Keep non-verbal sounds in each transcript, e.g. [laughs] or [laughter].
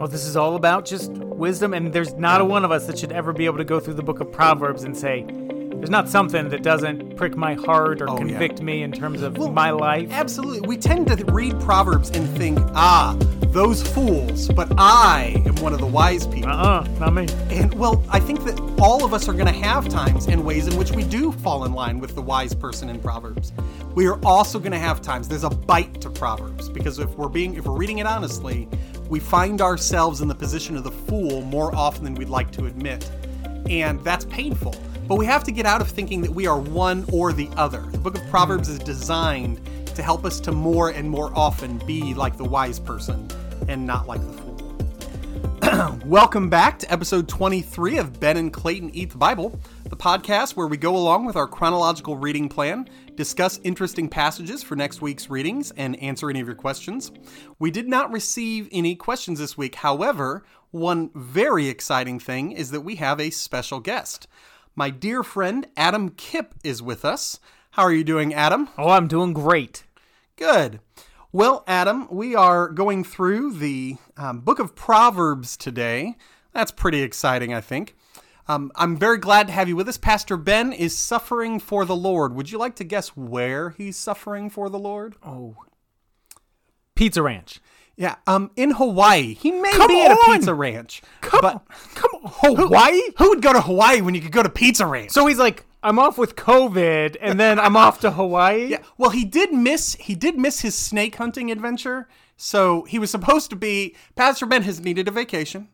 Oh, this is all about just wisdom, and there's not a one of us that should ever be able to go through the book of Proverbs and say, there's not something that doesn't prick my heart or Oh, yeah. convict me in terms of my life. Absolutely. We tend to read Proverbs and think, ah, those fools, but I am one of the wise people. Uh-uh, not me. And well, I think that all of us are going to have times and ways in which we do fall in line with the wise person in Proverbs. We are also going to have times there's a bite to Proverbs because if we're being if we're reading it honestly, we find ourselves in the position of the fool more often than we'd like to admit. And that's painful. But we have to get out of thinking that we are one or the other. The book of Proverbs is designed to help us to more and more often be like the wise person and not like the fool. [clears throat] Welcome back to episode 23 of Ben and Clayton Eat the Bible, the podcast where we go along with our chronological reading plan, discuss interesting passages for next week's readings, and answer any of your questions. We did not receive any questions this week. However, one very exciting thing is that we have a special guest. My dear friend Adam Kipp is with us. How are you doing, Adam? Oh, I'm doing great. Good. Well, Adam, we are going through the um, book of Proverbs today. That's pretty exciting, I think. Um, I'm very glad to have you with us. Pastor Ben is suffering for the Lord. Would you like to guess where he's suffering for the Lord? Oh. Pizza Ranch. Yeah, um, in Hawaii. He may Come be at a pizza ranch. Come but on. Come on. Hawaii? who would go to Hawaii when you could go to Pizza Ranch? So he's like, I'm off with COVID, and then I'm off to Hawaii? Yeah. Well, he did miss he did miss his snake hunting adventure. So he was supposed to be Pastor Ben has needed a vacation.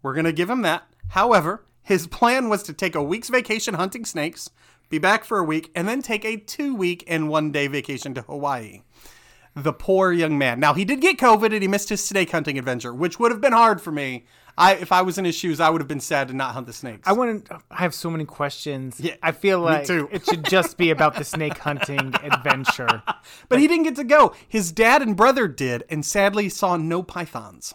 We're going to give him that. However, his plan was to take a week's vacation hunting snakes, be back for a week, and then take a 2-week and 1-day vacation to Hawaii. The poor young man. Now, he did get COVID and he missed his snake hunting adventure, which would have been hard for me. I if I was in his shoes, I would have been sad to not hunt the snakes. I want to. I have so many questions. Yeah, I feel like too. it should just be about the snake hunting [laughs] adventure. but he didn't get to go. His dad and brother did, and sadly saw no pythons.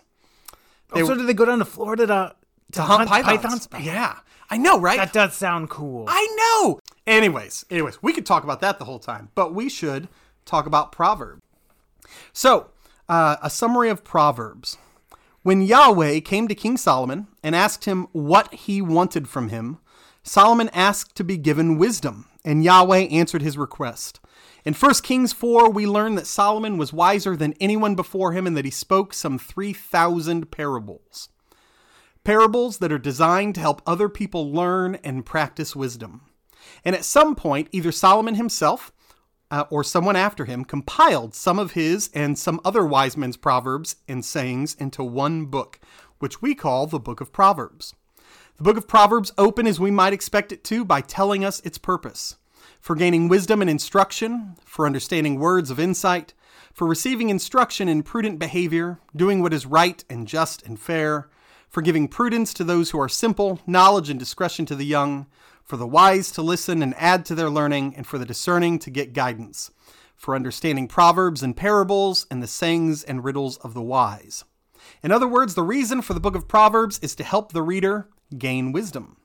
Oh, so did they go down to Florida to to, hunt pythons. Yeah, I know, right? That does sound cool. I know. Anyways, anyways, we could talk about that the whole time, but we should talk about Proverbs. So, uh, a summary of Proverbs. When Yahweh came to King Solomon and asked him what he wanted from him, Solomon asked to be given wisdom, and Yahweh answered his request. In 1 Kings 4, we learn that Solomon was wiser than anyone before him and that he spoke some 3,000 parables parables that are designed to help other people learn and practice wisdom. And at some point, either Solomon himself uh, or someone after him compiled some of his and some other wise men's proverbs and sayings into one book, which we call the Book of Proverbs. The Book of Proverbs open as we might expect it to by telling us its purpose for gaining wisdom and instruction, for understanding words of insight, for receiving instruction in prudent behavior, doing what is right and just and fair, for giving prudence to those who are simple, knowledge and discretion to the young, for the wise to listen and add to their learning, and for the discerning to get guidance, for understanding proverbs and parables and the sayings and riddles of the wise. In other words, the reason for the book of Proverbs is to help the reader gain wisdom.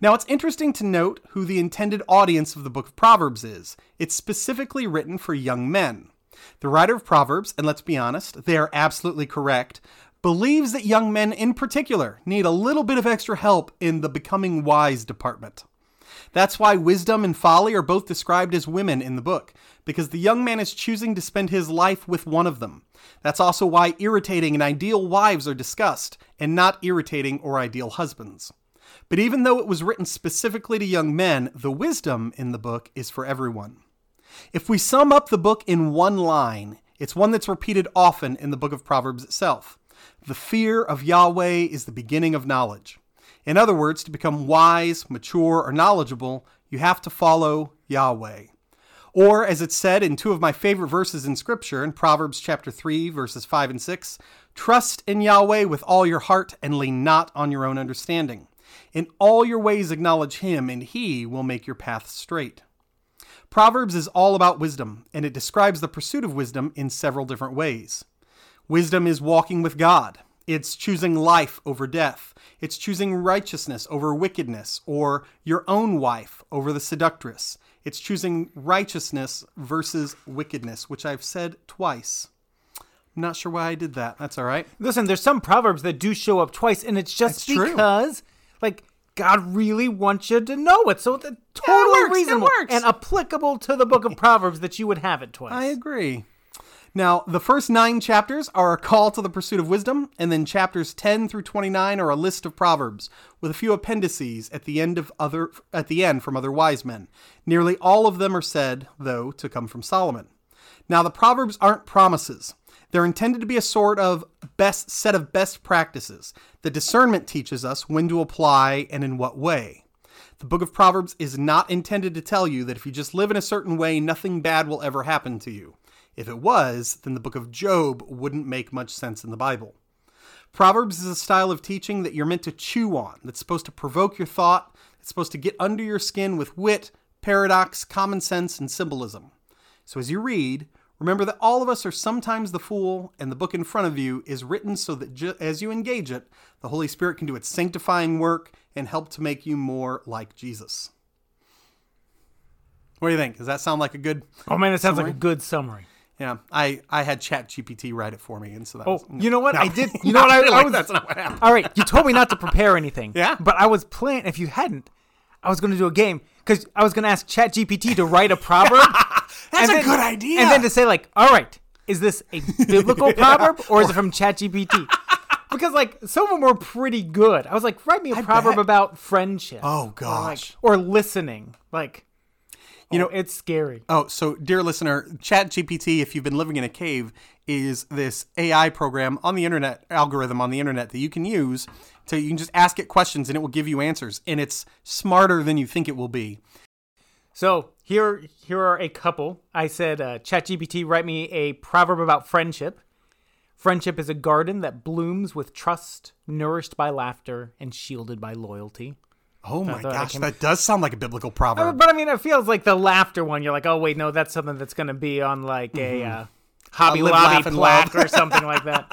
Now, it's interesting to note who the intended audience of the book of Proverbs is. It's specifically written for young men. The writer of Proverbs, and let's be honest, they are absolutely correct, believes that young men in particular need a little bit of extra help in the becoming wise department. That's why wisdom and folly are both described as women in the book, because the young man is choosing to spend his life with one of them. That's also why irritating and ideal wives are discussed, and not irritating or ideal husbands. But even though it was written specifically to young men, the wisdom in the book is for everyone. If we sum up the book in one line, it's one that's repeated often in the book of Proverbs itself. The fear of Yahweh is the beginning of knowledge. In other words, to become wise, mature, or knowledgeable, you have to follow Yahweh. Or, as it's said in two of my favorite verses in Scripture, in Proverbs chapter 3, verses 5 and 6, trust in Yahweh with all your heart and lean not on your own understanding. In all your ways acknowledge him, and he will make your path straight. Proverbs is all about wisdom, and it describes the pursuit of wisdom in several different ways. Wisdom is walking with God. It's choosing life over death. It's choosing righteousness over wickedness, or your own wife over the seductress. It's choosing righteousness versus wickedness, which I've said twice. I'm not sure why I did that. That's all right. Listen, there's some proverbs that do show up twice, and it's just That's true. because, like, God really wants you to know it. So it's totally works, it reasonable works. and applicable to the book of Proverbs that you would have it twice. I agree. Now, the first nine chapters are a call to the pursuit of wisdom, and then chapters 10 through 29 are a list of proverbs with a few appendices at the end of other at the end from other wise men. Nearly all of them are said, though, to come from Solomon. Now, the proverbs aren't promises. They're intended to be a sort of best set of best practices. The discernment teaches us when to apply and in what way. The book of Proverbs is not intended to tell you that if you just live in a certain way, nothing bad will ever happen to you. If it was, then the book of Job wouldn't make much sense in the Bible. Proverbs is a style of teaching that you're meant to chew on, that's supposed to provoke your thought, it's supposed to get under your skin with wit, paradox, common sense, and symbolism. So as you read, remember that all of us are sometimes the fool, and the book in front of you is written so that ju- as you engage it, the Holy Spirit can do its sanctifying work and help to make you more like Jesus. What do you think? Does that sound like a good? oh man, it sounds Summary? like a good summary. Yeah, I I had Chat GPT write it for me, and so that. Oh, was, you know what? No. I did. [laughs] You know what? I, I was. That's not what happened. All right, you told me not to prepare anything. Yeah. But I was planning. If you hadn't, I was going to do a game because I was going to ask Chat GPT to write a proverb. [laughs] That's and a then- good idea. And then to say like, all right, is this a biblical [laughs] proverb or is it from Chat GPT? Because like some of them were pretty good. I was like, write me a proverb bet. about friendship. Oh, Or, like, gosh. or listening. Like, You know- oh, it's scary. Oh, so dear listener, ChatGPT, if you've been living in a cave, is this AI program on the internet, algorithm on the internet that you can use to you can just ask it questions and it will give you answers, and it's smarter than you think it will be. So here, here are a couple. I said, uh, ChatGPT, write me a proverb about friendship. Friendship is a garden that blooms with trust, nourished by laughter, and shielded by loyalty. Oh my gosh, that does sound like a biblical Uh, proverb. But I mean, it feels like the laughter one. You're like, oh wait, no, that's something that's going to be on like a uh, Hobby live, Lobby laugh, plaque or something like that.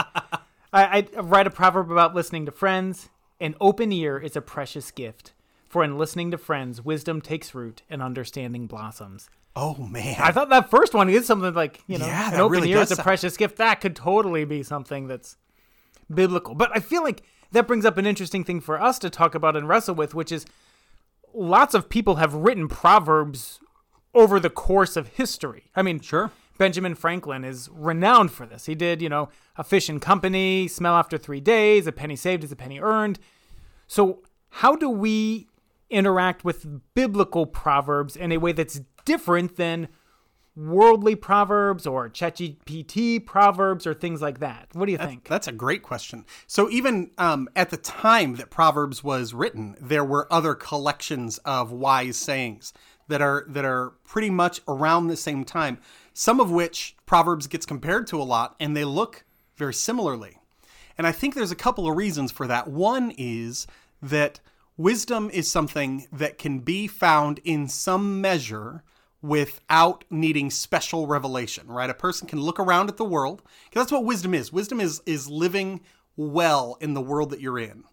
[laughs] I, I write a proverb about listening to friends. An open ear is a precious gift, for in listening to friends, wisdom takes root and understanding blossoms. oh man, I thought that first one is something like you know, Yeah, an open really ear is a precious gift. That could totally be something that's biblical. But I feel like that brings up an interesting thing for us to talk about and wrestle with, which is lots of people have written proverbs over the course of history. I mean, Sure. Benjamin Franklin is renowned for this. He did, you know, a fish and company, smell after three days, a penny saved is a penny earned. So, how do we interact with biblical proverbs in a way that's different than worldly proverbs or ChatGPT proverbs or things like that? What do you think? That's a great question. So even um, at the time that Proverbs was written, there were other collections of wise sayings that are that are pretty much around the same time. Some of which Proverbs gets compared to a lot, and they look very similarly. And I think there's a couple of reasons for that. One is that wisdom is something that can be found in some measure without needing special revelation, right? A person can look around at the world, because that's what wisdom is. Wisdom is is living well in the world that you're in,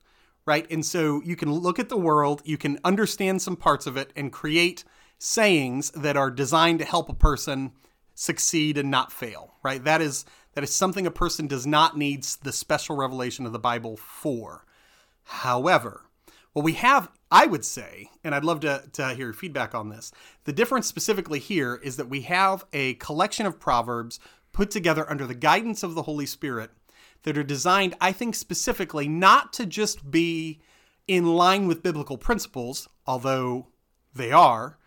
right? And so you can look at the world, you can understand some parts of it and create sayings that are designed to help a person succeed and not fail, right? That is that is something a person does not need the special revelation of the Bible for. However, what we have, I would say, and I'd love to, to hear your feedback on this, the difference specifically here is that we have a collection of proverbs put together under the guidance of the Holy Spirit that are designed, I think, specifically not to just be in line with biblical principles, although they are.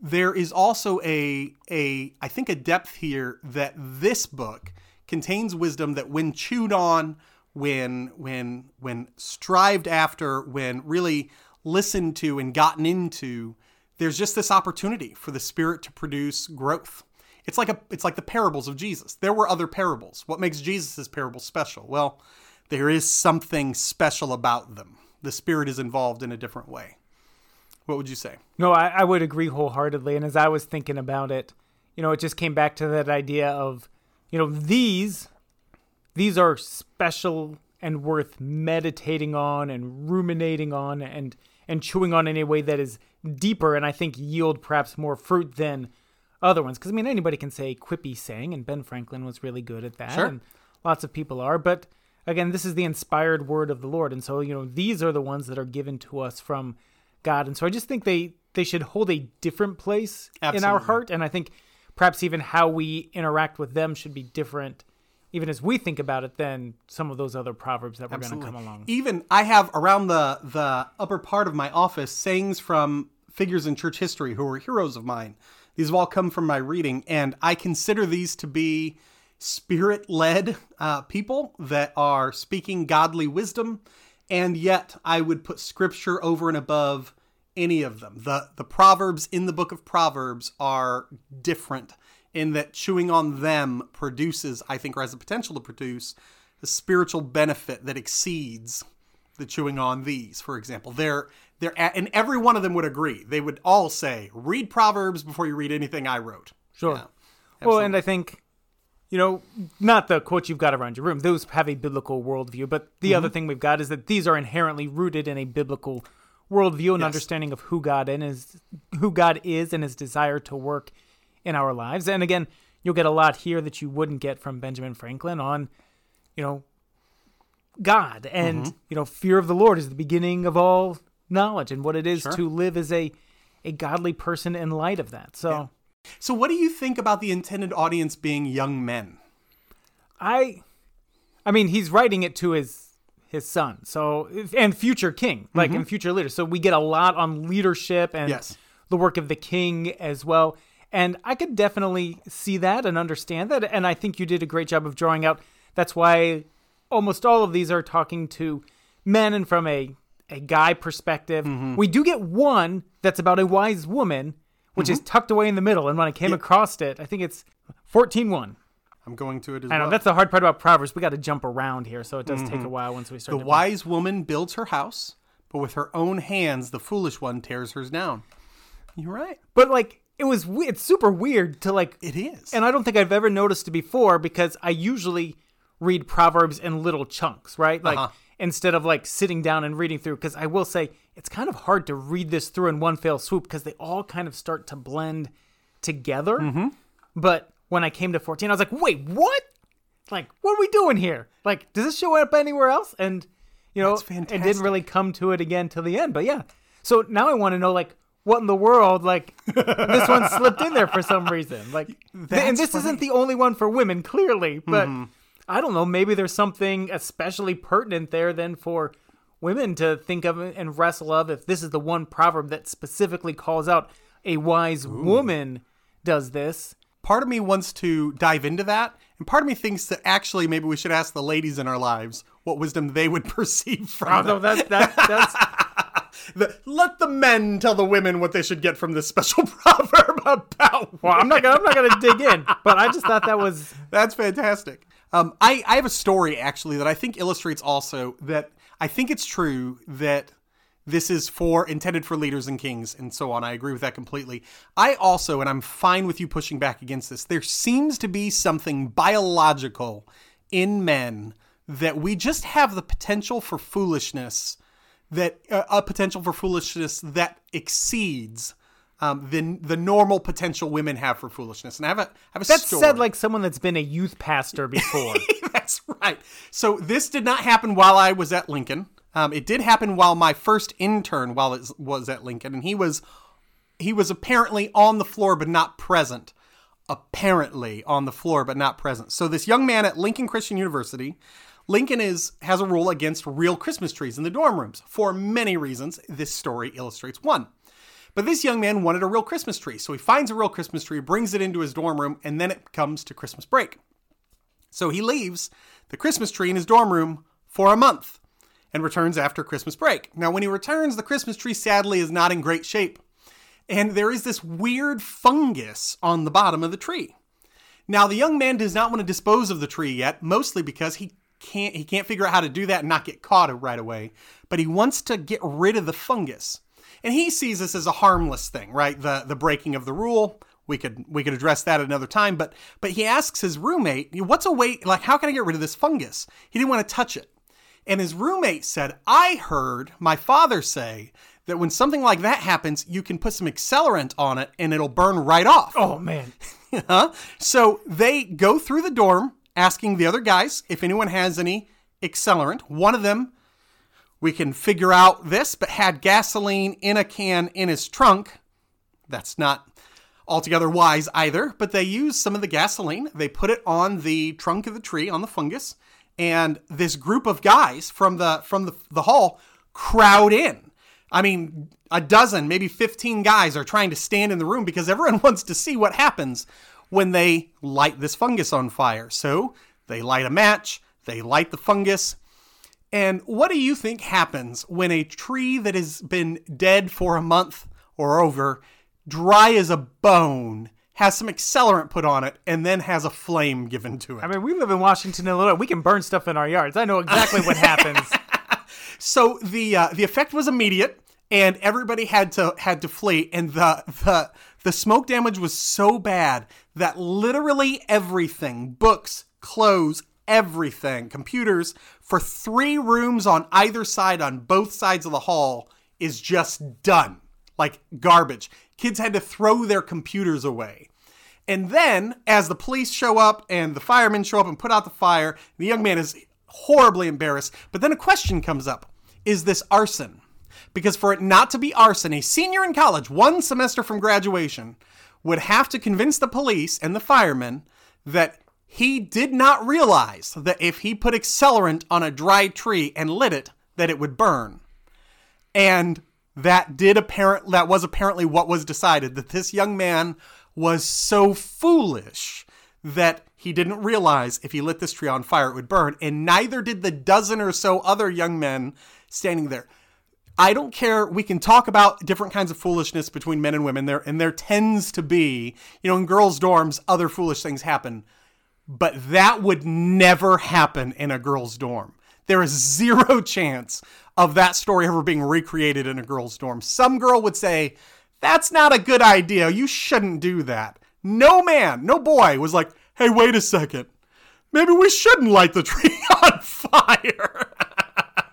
There is also a a I think a depth here that this book contains wisdom that when chewed on, when when when strived after, when really listened to and gotten into, there's just this opportunity for the spirit to produce growth. It's like a it's like the parables of Jesus. There were other parables. What makes Jesus' parables special? Well, there is something special about them. The spirit is involved in a different way. What would you say? No, I, I would agree wholeheartedly. And as I was thinking about it, you know, it just came back to that idea of, you know, these these are special and worth meditating on and ruminating on and and chewing on in a way that is deeper and I think yield perhaps more fruit than other ones. Because I mean, anybody can say quippy saying, and Ben Franklin was really good at that. Sure. And lots of people are. But again, this is the inspired word of the Lord, and so you know these are the ones that are given to us from God, and so I just think they they should hold a different place in our heart, and I think perhaps even how we interact with them should be different, even as we think about it, than some of those other proverbs that we're going to come along. Even I have around the the upper part of my office sayings from figures in church history who were heroes of mine. These have all come from my reading, and I consider these to be spirit led uh, people that are speaking godly wisdom, and yet I would put scripture over and above any of them. The the proverbs in the book of Proverbs are different in that chewing on them produces, I think, or has the potential to produce a spiritual benefit that exceeds the chewing on these, for example. They're they're a- and every one of them would agree. They would all say, read Proverbs before you read anything I wrote. Sure. Yeah, well, and I think, you know, not the quotes you've got around your room; those have a biblical worldview. But the Mm-hmm. other thing we've got is that these are inherently rooted in a biblical worldview and understanding of who God and is, who God is, and His desire to work in our lives. And again, you'll get a lot here that you wouldn't get from Benjamin Franklin on, you know, God and Mm-hmm. you know, fear of the Lord is the beginning of all knowledge, and what it is to live as a a godly person in light of that. So. So what do you think about the intended audience being young men? I, I mean, he's writing it to his his son, so and future king, like and future leader. So we get a lot on leadership and Yes. the work of the king as well. And I could definitely see that and understand that. And I think you did a great job of drawing out. That's why almost all of these are talking to men and from a a guy perspective. Mm-hmm. We do get one that's about a wise woman, which is mm-hmm. tucked away in the middle. And when I came across it, I think it's 14.1. I'm going to it as I know well. that's the hard part about Proverbs. We got to jump around here, so it does take a mm-hmm. while once we start. the wise woman builds her house, but with her own hands the foolish one tears hers down. You're right. but like it was, we- it's super weird to like, It is. and I don't think I've ever noticed it before because I usually read Proverbs in little chunks, right? Like Uh-huh. instead of like sitting down and reading through. Because I will say it's kind of hard to read this through in one fell swoop because they all kind of start to blend together. Mm-hmm. But when I came to 14, I was like, wait, what? Like, what are we doing here? Like, does this show up anywhere else? And, you know, it didn't really come to it again till the end. But yeah. So now I want to know, like, what in the world? Like, this one [laughs] slipped in there for some reason. Like, th- and That's this isn't the only one for women, clearly. But mm-hmm. I don't know. Maybe there's something especially pertinent there then for women to think of and wrestle of if this is the one proverb that specifically calls out a wise woman does this. part of me wants to dive into that, and part of me thinks that actually maybe we should ask the ladies in our lives what wisdom they would [laughs] perceive from Although that, that that's [laughs] the, let the men tell the women what they should get from this special [laughs] proverb about. well, I'm not gonna I'm not gonna dig in, but I just thought that was [laughs] That's fantastic. Um, I, I have a story actually that I think illustrates also that I think it's true that this is for intended for leaders and kings and so on. I agree with that completely. I also, and I'm fine with you pushing back against this, there seems to be something biological in men that we just have the potential for foolishness that uh, a potential for foolishness that exceeds um, the the normal potential women have for foolishness. And I have a I have a That's story. said like someone that's been a youth pastor before. [laughs] That's right. So this did not happen while I was at Lincoln. Um, it did happen while my first intern while it was at Lincoln, and he was he was apparently on the floor but not present. Apparently on the floor but not present. So this young man at Lincoln Christian University, Lincoln is has a rule against real Christmas trees in the dorm rooms for many reasons. This story illustrates one. But this young man wanted a real Christmas tree, so he finds a real Christmas tree, brings it into his dorm room, and then it comes to Christmas break. So he leaves the Christmas tree in his dorm room for a month and returns after Christmas break. Now, when he returns, the Christmas tree sadly is not in great shape. And there is this weird fungus on the bottom of the tree. Now, the young man does not want to dispose of the tree yet, mostly because he can't he can't figure out how to do that and not get caught right away. But he wants to get rid of the fungus. And he sees this as a harmless thing, right? The the breaking of the rule. We could we could address that another time, but but he asks his roommate, "What's a way like how can I get rid of this fungus?" He didn't want to touch it. And his roommate said, "I heard my father say that when something like that happens, you can put some accelerant on it and it'll burn right off." oh man. [laughs] Huh? So they go through the dorm asking the other guys if anyone has any accelerant. One of them, we can figure out this, but had gasoline in a can in his trunk. That's not altogether wise either, but they used some of the gasoline. They put it on the trunk of the tree, on the fungus, and this group of guys from the from the, the hall crowd in. I mean, a dozen, maybe 15 guys are trying to stand in the room because everyone [laughs] wants to see what happens when they light this fungus on fire. So they light a match, they light the fungus. And what do you think happens when a tree that has been dead for a month or over, dry as a bone, has some accelerant put on it, and then has a flame given to it? I mean, we live in Washington, Illinois. We can burn stuff in our yards. I know exactly what happens. [laughs] So the uh, the effect was immediate, and everybody had to had to flee. And the the the smoke damage was so bad that literally everything, books, clothes, everything, computers for three rooms on either side on both sides of the hall is just done like garbage. Kids had to throw their computers away. And then, as the police show up and the firemen show up and put out the fire, the young man is horribly embarrassed. But then a question comes up Is this arson? Because for it not to be arson, a senior in college, one semester from graduation, would have to convince the police and the firemen that he did not realize that if he put accelerant on a dry tree and lit it, that it would burn. And that did apparent that was apparently what was decided that this young man was so foolish that he didn't realize if he lit this tree on fire it would burn and neither did the dozen or so other young men standing there i don't care. We can talk about different kinds of foolishness between men and women. There and there tends to be you know in girls dorms other foolish things happen. But that would never happen in a girls dorm. There is zero [laughs] chance of that story ever being recreated in a girls dorm. Some girl would say that's not a good idea. You shouldn't do that. No man no boy was like hey wait a second. Maybe we shouldn't light the tree [laughs] on fire [laughs]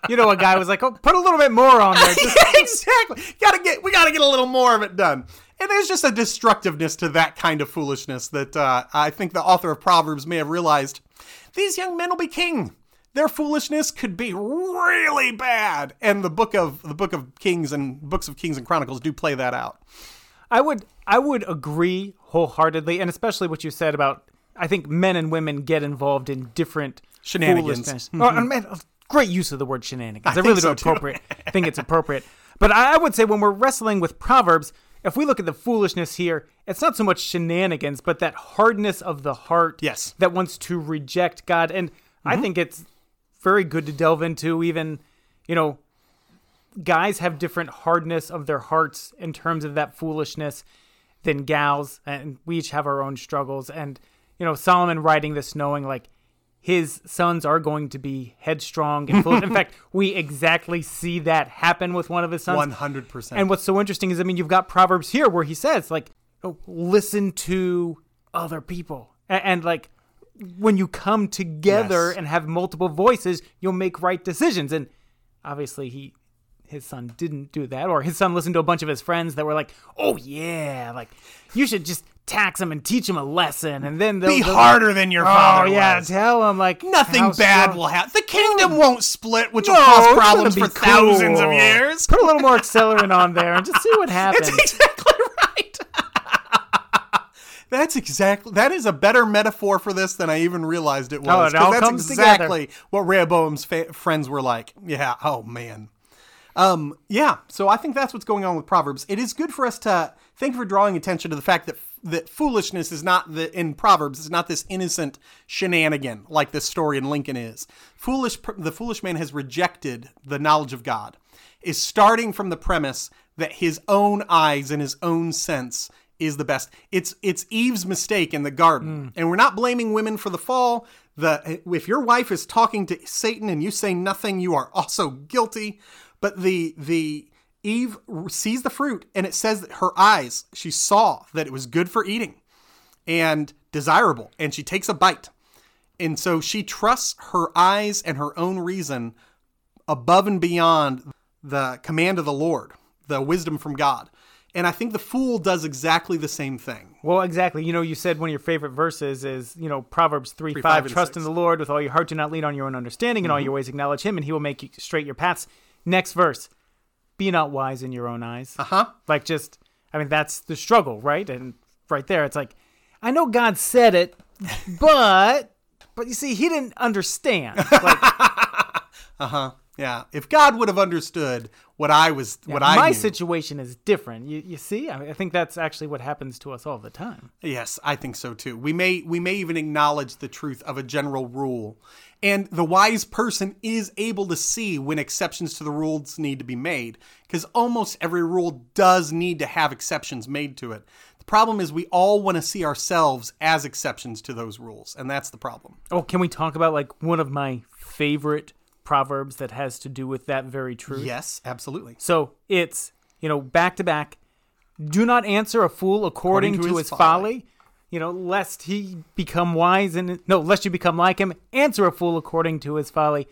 You know, a guy was like, "Oh, put a little bit more on there." [laughs] Just, exactly. Gotta get we gotta get a little more of it done. And there's just a destructiveness to that kind of foolishness that uh, I think the author of Proverbs may have realized. These young men will be king. Their foolishness could be really bad, and the book of the book of Kings and books of Kings and Chronicles do play that out. I would I would agree wholeheartedly, and especially what you said about I think men and women get involved in different Shenanigans. foolishness. Oh, and man, great use of the word shenanigans. I, think really so, do appropriate. think it's appropriate. But I I would say when we're wrestling with proverbs, if we look at the foolishness here, it's not so much shenanigans, but that hardness of the heart Yes. that wants to reject God. And I mm-hmm. think it's very good to delve into even, you know, guys have different hardness of their hearts in terms of that foolishness than gals and we each have our own struggles and you know solomon writing this knowing like his sons are going to be headstrong and foolish in [laughs] fact we exactly see that happen with one of his sons One hundred percent. and what's so interesting is, I mean, you've got Proverbs here where he says, like, oh, listen to other people. And, and like, when you come together Yes. and have multiple voices, you'll make right decisions. And obviously, he. His son didn't do that, or his son listened to a bunch of his friends that were like, "Oh yeah, like you should just tax him and teach him a lesson, and then they'll be they'll- harder than your Oh father. yeah, was. tell him like Nothing bad strong- will happen. The kingdom won't split, which will cause problems for thousands of years. Put a little more accelerant on there and just see what [laughs] happens. That's exactly right. [laughs] That's exactly that is a better metaphor for this than I even realized it was. Oh, it that's comes together. exactly what Rehoboam's fa- friends were like. Yeah. Oh man. Um. Yeah. So I think that's what's going on with Proverbs. It is good for us to thank you for drawing attention to the fact that that foolishness is not the in Proverbs is not this innocent shenanigan like this story in Lincoln is. Foolish. The foolish man has rejected the knowledge of God. Is starting from the premise that his own eyes and his own sense is the best. It's it's Eve's mistake in the garden, hmm. and we're not blaming women for the fall. The if your wife is talking to Satan and you say nothing, you are also guilty. But the the Eve sees the fruit, and it says that her eyes she saw that it was good for eating and desirable, and she takes a bite, and so she trusts her eyes and her own reason above and beyond the command of the Lord, the wisdom from God. And I think the fool does exactly the same thing. Well, exactly. You know, you said one of your favorite verses is, you know, Proverbs 3, 5, five, trust six. Mm-hmm. in the Lord with all your heart, do not lean on your own understanding, in all your ways acknowledge him, and he will make you straight your paths. Next verse, be not wise in your own eyes. Uh huh. Like, just, I mean, that's the struggle, right? And right there, it's like, I know God said it, [laughs] but, but you see, he didn't understand. Like, [laughs] Uh huh. Yeah. If God would have understood what I was, what I my knew, situation is different. You, you see, I, I think that's actually what happens to us all the time. Yes, I think so too. We may we may even acknowledge the truth of a general rule. And the wise person is able to see when exceptions to the rules need to be made because almost every rule does need to have exceptions made to it. The problem is we all want to see ourselves as exceptions to those rules, and that's the problem. Oh, can we talk about like one of my favorite proverbs that has to do with that very truth? Yes, absolutely. So it's, you know, back to back. Do not answer a fool according, According to, his, folly. You know, lest he become wise and no, lest you become like him. Answer a fool according to his folly,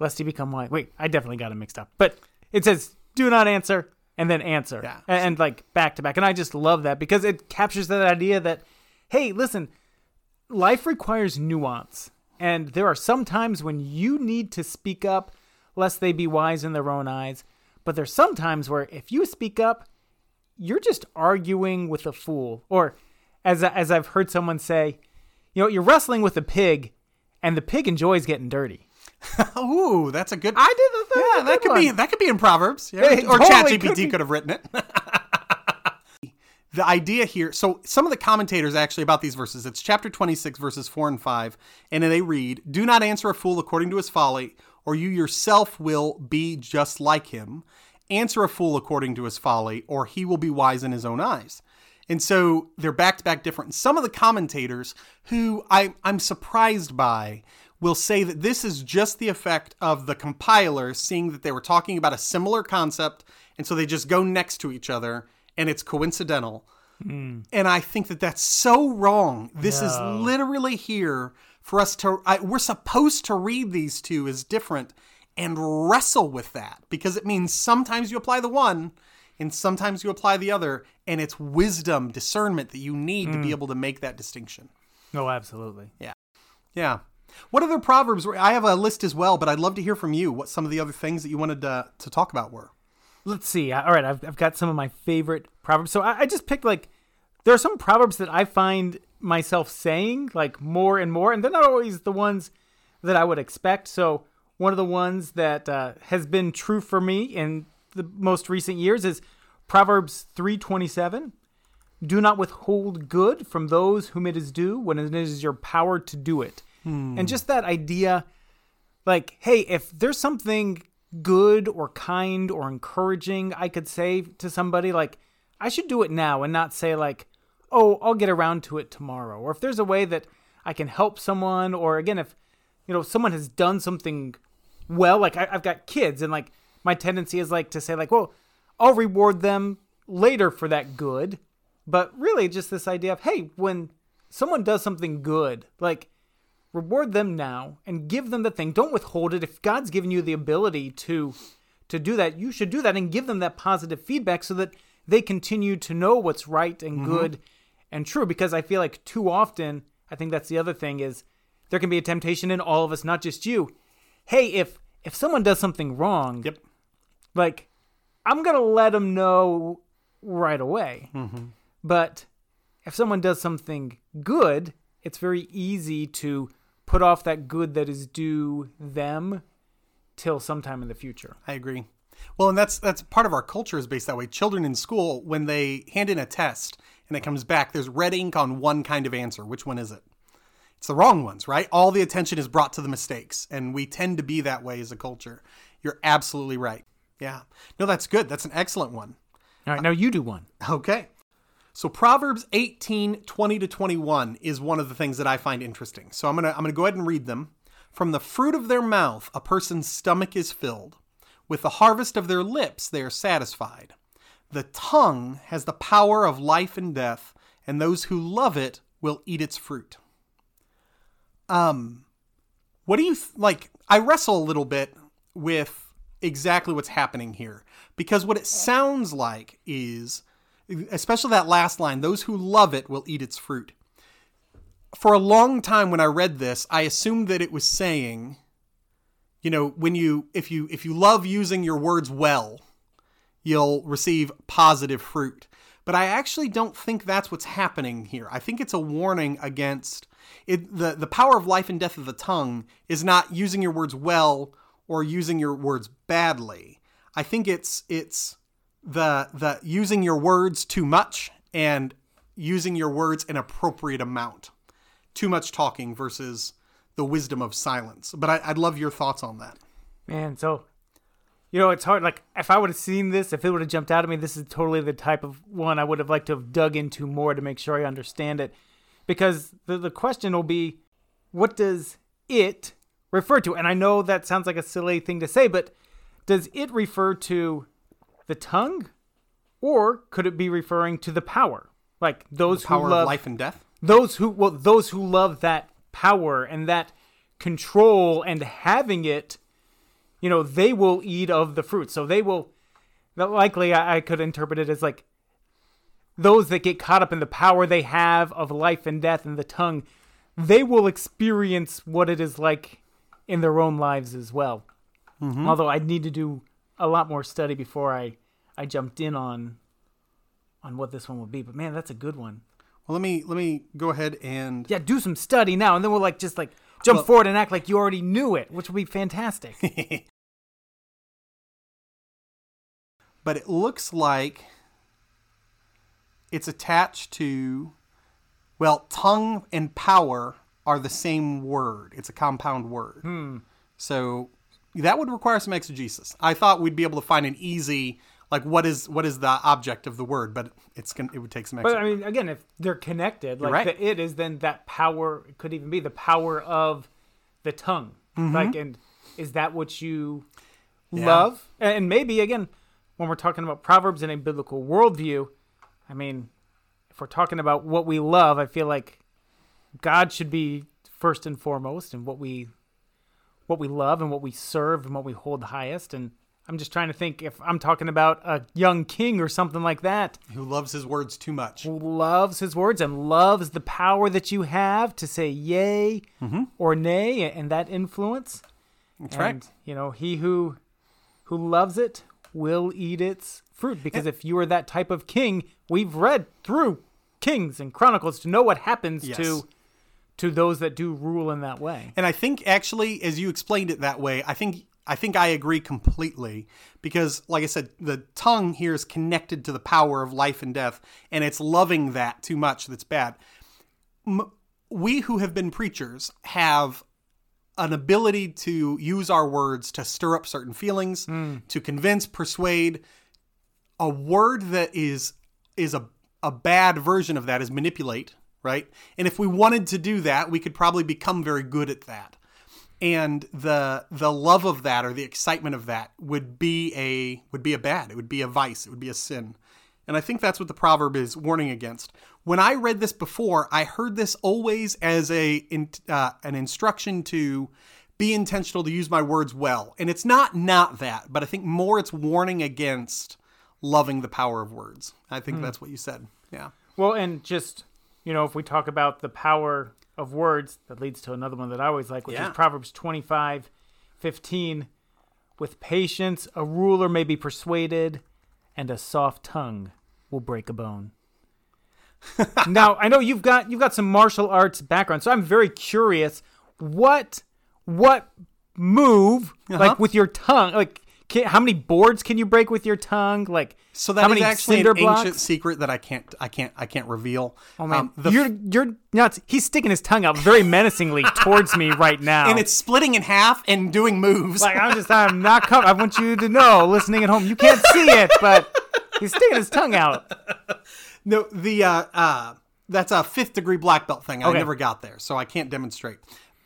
lest he become wise. Wait, I definitely got it mixed up. But it says, do not answer, and then answer. Yeah. And, and like back to back. And I just love that because it captures that idea that, hey, listen, life requires nuance. And there are some times when you need to speak up lest they be wise in their own eyes. But there's some times where if you speak up, you're just arguing with a fool. Or as as I've heard someone say, you know, you're wrestling with a pig and the pig enjoys getting dirty. [laughs] Ooh, that's a good. I did the yeah, that could be that could be in Proverbs. Yeah. It or totally could ChatGPT be. could have written it. [laughs] the idea here, so some of the commentators actually about these verses, it's chapter 26, verses 4 and 5, and they read, Do not answer a fool according to his folly, or you yourself will be just like him. Answer a fool according to his folly, or he will be wise in his own eyes. And so they're back to back different. Some of the commentators who I, I'm surprised by will say that this is just the effect of the compiler seeing that they were talking about a similar concept, and so they just go next to each other, and it's coincidental. Hmm. And I think that that's so wrong. This is literally here for us to, I, we're supposed to read these two as different and wrestle with that because it means sometimes you apply the one and sometimes you apply the other, and it's wisdom, discernment that you need to be able to make that distinction. Oh, absolutely. Yeah. Yeah. What other proverbs? Were, I have a list as well, but I'd love to hear from you what some of the other things that you wanted to, to talk about were. Let's see. All right, I've, I've got some of my favorite proverbs. So I, I just picked like there are some proverbs that I find myself saying like more and more, and they're not always the ones that I would expect. So one of the ones that uh, has been true for me in the most recent years is Proverbs three twenty seven. Do not withhold good from those whom it is due when it is your power to do it. Hmm. And just that idea, like, hey, if there's something good or kind or encouraging I could say to somebody, like, I should do it now and not say, like, oh, I'll get around to it tomorrow. Or if there's a way that I can help someone, or again, if, you know, someone has done something well, like I, I've got kids and like my tendency is like to say, like, well, I'll reward them later for that good. But really, just this idea of, hey, when someone does something good, like, reward them now and give them the thing. Don't withhold it. If god's given you the ability to to do that you should do that and give them that positive feedback so that they continue to know what's right and mm-hmm. good and true. Because i feel like too often i think that's the other thing is there can be a temptation in all of us not just you. Hey if if someone does something wrong Yep. Like i'm gonna let them know right away mm-hmm. but if someone does something good it's very easy to put off that good that is due them till sometime in the future I agree. Well, and that's that's part of our culture is based that way. Children in school, when they hand in a test and it comes back, there's red ink on one kind of answer. Which one is it? It's the wrong ones, right? All the attention is brought to the mistakes, and we tend to be that way as a culture. You're absolutely right. Yeah. No, that's good. That's an excellent one. all right now you do one [laughs] Okay. So Proverbs 18, 20 to 21 is one of the things that I find interesting. So I'm gonna I'm gonna go ahead and read them. From the fruit of their mouth a person's stomach is filled. With the harvest of their lips they are satisfied. The tongue has the power of life and death, and those who love it will eat its fruit. Um what do you th- like I wrestle a little bit with exactly what's happening here because what it sounds like is especially that last line those who love it will eat its fruit. For a long time when I read this, I assumed that it was saying, you know, when you if you if you love using your words well, you'll receive positive fruit. But I actually don't think that's what's happening here. I think it's a warning against it, the the power of life and death of the tongue is not using your words well or using your words badly. I think it's it's the the using your words too much and using your words an appropriate amount. Too much talking versus the wisdom of silence. But I, I'd love your thoughts on that. Man, so you know, it's hard. Like, if I would have seen this, if it would have jumped out at me, this is totally the type of one I would have liked to have dug into more to make sure I understand it. Because the, the question will be, what does it refer to? And I know that sounds like a silly thing to say, but does it refer to the tongue? Or could it be referring to the power? Like those Power who love of life and death. those who well those who love that power and that control and having it you know they will eat of the fruit so they will likely I, I could interpret it as like those that get caught up in the power they have of life and death and the tongue they will experience what it is like in their own lives as well. Mm-hmm. Although i'd need to do a lot more study before i i jumped in on on what this one would be but man that's a good one. Well, let me let me go ahead and yeah, do some study now, and then we'll like just like jump Well- forward and act like you already knew it, which would be fantastic. [laughs] but it looks like it's attached to well tongue and power are the same word it's a compound word so that would require some exegesis i thought we'd be able to find an easy like what is what is the object of the word but it's gonna it would take some but I mean, again, if they're connected, like right. the it is, then that power it could even be the power of the tongue. Mm-hmm. Like, and is that what you Yeah. love? And maybe again, when we're talking about proverbs in a biblical worldview, I mean, if we're talking about what we love, I feel like God should be first and foremost, and what we what we love and what we serve and what we hold highest. And I'm just trying to think if I'm talking about a young king or something like that who loves his words too much who loves his words and loves the power that you have to say yay mm-hmm. or nay and that influence. that's And, right You know, he who who loves it will eat its fruit because if you are that type of king, we've read through Kings and Chronicles to know what happens Yes. to to those that do rule in that way. And I think actually, as you explained it that way, I think I think I agree completely because, like I said, the tongue here is connected to the power of life and death, and it's loving that too much that's bad. M- we who have been preachers have an ability to use our words to stir up certain feelings, hmm. to convince, persuade. A word that is is a a bad version of that is manipulate, right? And if we wanted to do that, we could probably become very good at that. And the the love of that or the excitement of that would be a would be a bad. It would be a vice. It would be a sin. And I think that's what the proverb is warning against. When I read this before, I heard this always as a in, uh, an instruction to be intentional to use my words well. And it's not not that, but I think more it's warning against loving the power of words. I think that's what you said. Yeah. Well, and just you know, if we talk about the power of words, that leads to another one that I always like, which Yeah. is Proverbs twenty five, fifteen. With patience, a ruler may be persuaded, and a soft tongue will break a bone. [laughs] now, I know you've got you've got some martial arts background, so I'm very curious what what move Uh-huh. like with your tongue like can, how many boards can you break with your tongue like So how that is many actually an blocks? ancient secret that I can't I can't I can't reveal. Oh man, Um, the you're you're nuts. He's sticking his tongue out very menacingly [laughs] towards me right now. and it's splitting in half and doing moves. like I'm just I'm not I want you to know, listening at home, you can't see it, but he's sticking his tongue out. [laughs] No, the uh, uh, that's a fifth degree black belt thing. I never got there, so I can't demonstrate.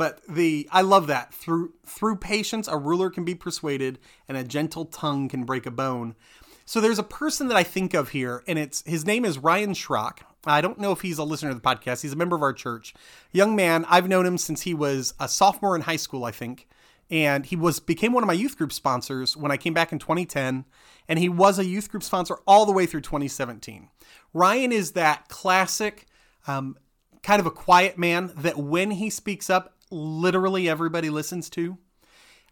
But the I love that through through patience, a ruler can be persuaded, and a gentle tongue can break a bone. So there's a person that I think of here, and it's his name is Ryan Schrock. I don't know if he's a listener to the podcast. He's a member of our church. Young man, I've known him since he was a sophomore in high school, I think. and he was became one of my youth group sponsors when I came back in 2010, and he was a youth group sponsor all the way through 2017. Ryan is that classic, um, kind of a quiet man that when he speaks up, literally everybody listens to.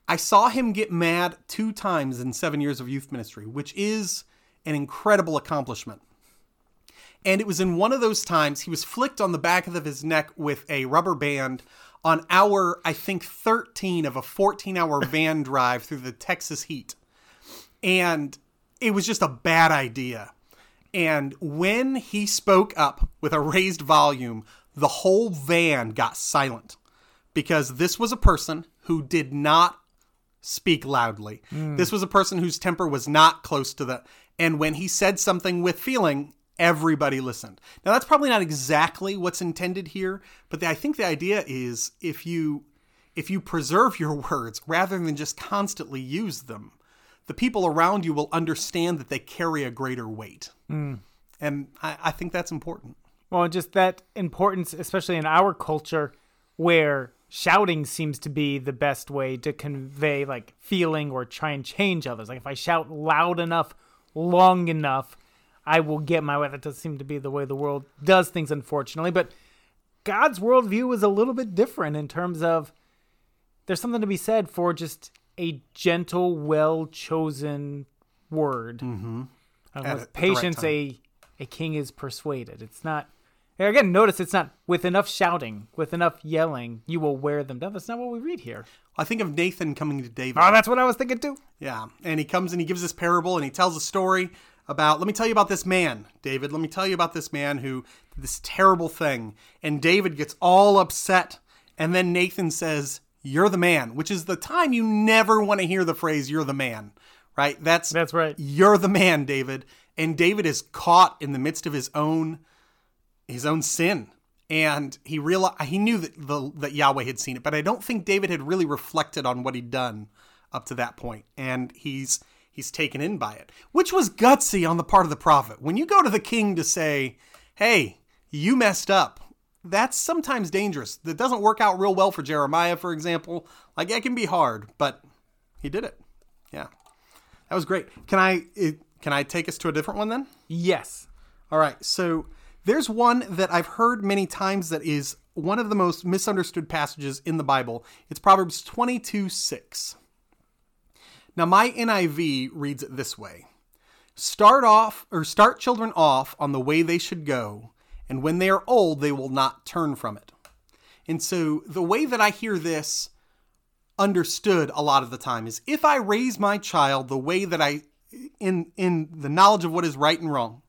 I saw him get mad two times in seven years of youth ministry, which is an incredible accomplishment. And it was in one of those times he was flicked on the back of his neck with a rubber band on hour, I think, 13 of a 14 hour [laughs] van drive through the Texas heat. And it was just a bad idea. And when he spoke up with a raised volume, the whole van got silent because this was a person who did not speak loudly. Hmm. This was a person whose temper was not close to the. And when he said something with feeling, everybody listened. Now that's probably not exactly what's intended here, but the, I think the idea is if you if you preserve your [laughs] words rather than just constantly use them, the people around you will understand that they carry a greater weight. Hmm. And I, I think that's important. Well, just that importance, especially in our culture, where shouting seems to be the best way to convey like feeling or try and change others. Like if I shout loud enough, long enough, I will get my way. That does seem to be the way the world does things, unfortunately. But God's worldview is a little bit different in terms of there's something to be said for just a gentle, well chosen word. Mm-hmm. At with it- at right patience, a a king is persuaded. It's not. Again, notice it's not with enough shouting, with enough yelling, you will wear them down. That's not what we read here. I think of Nathan coming to David. Oh, that's what I was thinking too. Yeah. And he comes and he gives this parable and he tells a story about, let me tell you about this man, David. Let me tell you about this man who did this terrible thing. And David gets all upset. And then Nathan says, You're the man, which is the time you never want to hear the phrase, You're the man, right? That's, That's right. You're the man, David. And David is caught in the midst of his own his own sin. And he realized he knew that the that Yahweh had seen it but I don't think David had really reflected on what he'd done up to that point. And he's he's taken in by it which was gutsy on the part of the prophet. When you go to the king to say hey you messed up that's sometimes dangerous. That doesn't work out real well for Jeremiah for example. Like it can be hard but he did it. Yeah. That was great. Can I eh, can I take us to a different one then? Yes. all right, so there's one that I've heard many times that is one of the most misunderstood passages in the Bible. It's Proverbs 22 6. Now, my NIV reads it this way Start off, or start children off on the way they should go, and when they are old, they will not turn from it. And so, the way that I hear this understood a lot of the time is if I raise my child the way that I, in, in the knowledge of what is right and wrong,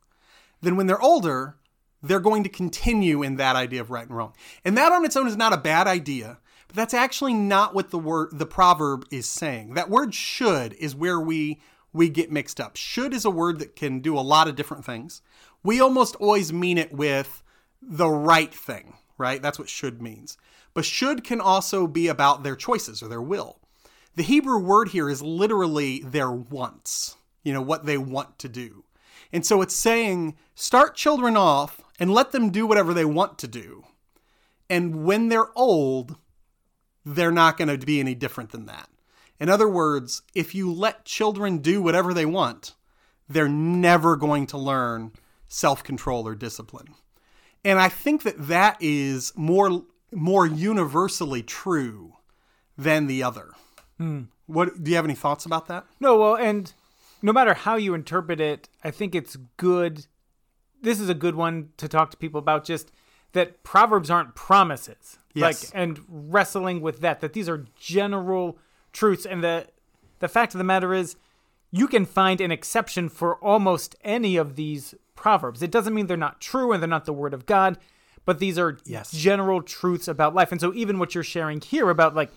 then when they're older, they're going to continue in that idea of right and wrong. And that on its own is not a bad idea, but that's actually not what the word the proverb is saying. That word should is where we we get mixed up. Should is a word that can do a lot of different things. We almost always mean it with the right thing, right? That's what should means. But should can also be about their choices or their will. The Hebrew word here is literally their wants, you know, what they want to do. And so it's saying start children off and let them do whatever they want to do. And when they're old, they're not going to be any different than that. In other words, if you let children do whatever they want, they're never going to learn self control or discipline. And I think that that is more, more universally true than the other. Hmm. What do you have any thoughts about that? No, well, and no matter how you interpret it, I think it's good. This is a good one to talk to people about just that proverbs aren't promises. Yes. Like and wrestling with that that these are general truths and the the fact of the matter is you can find an exception for almost any of these proverbs. It doesn't mean they're not true and they're not the word of God, but these are Yes. general truths about life. And so even what you're sharing here about like,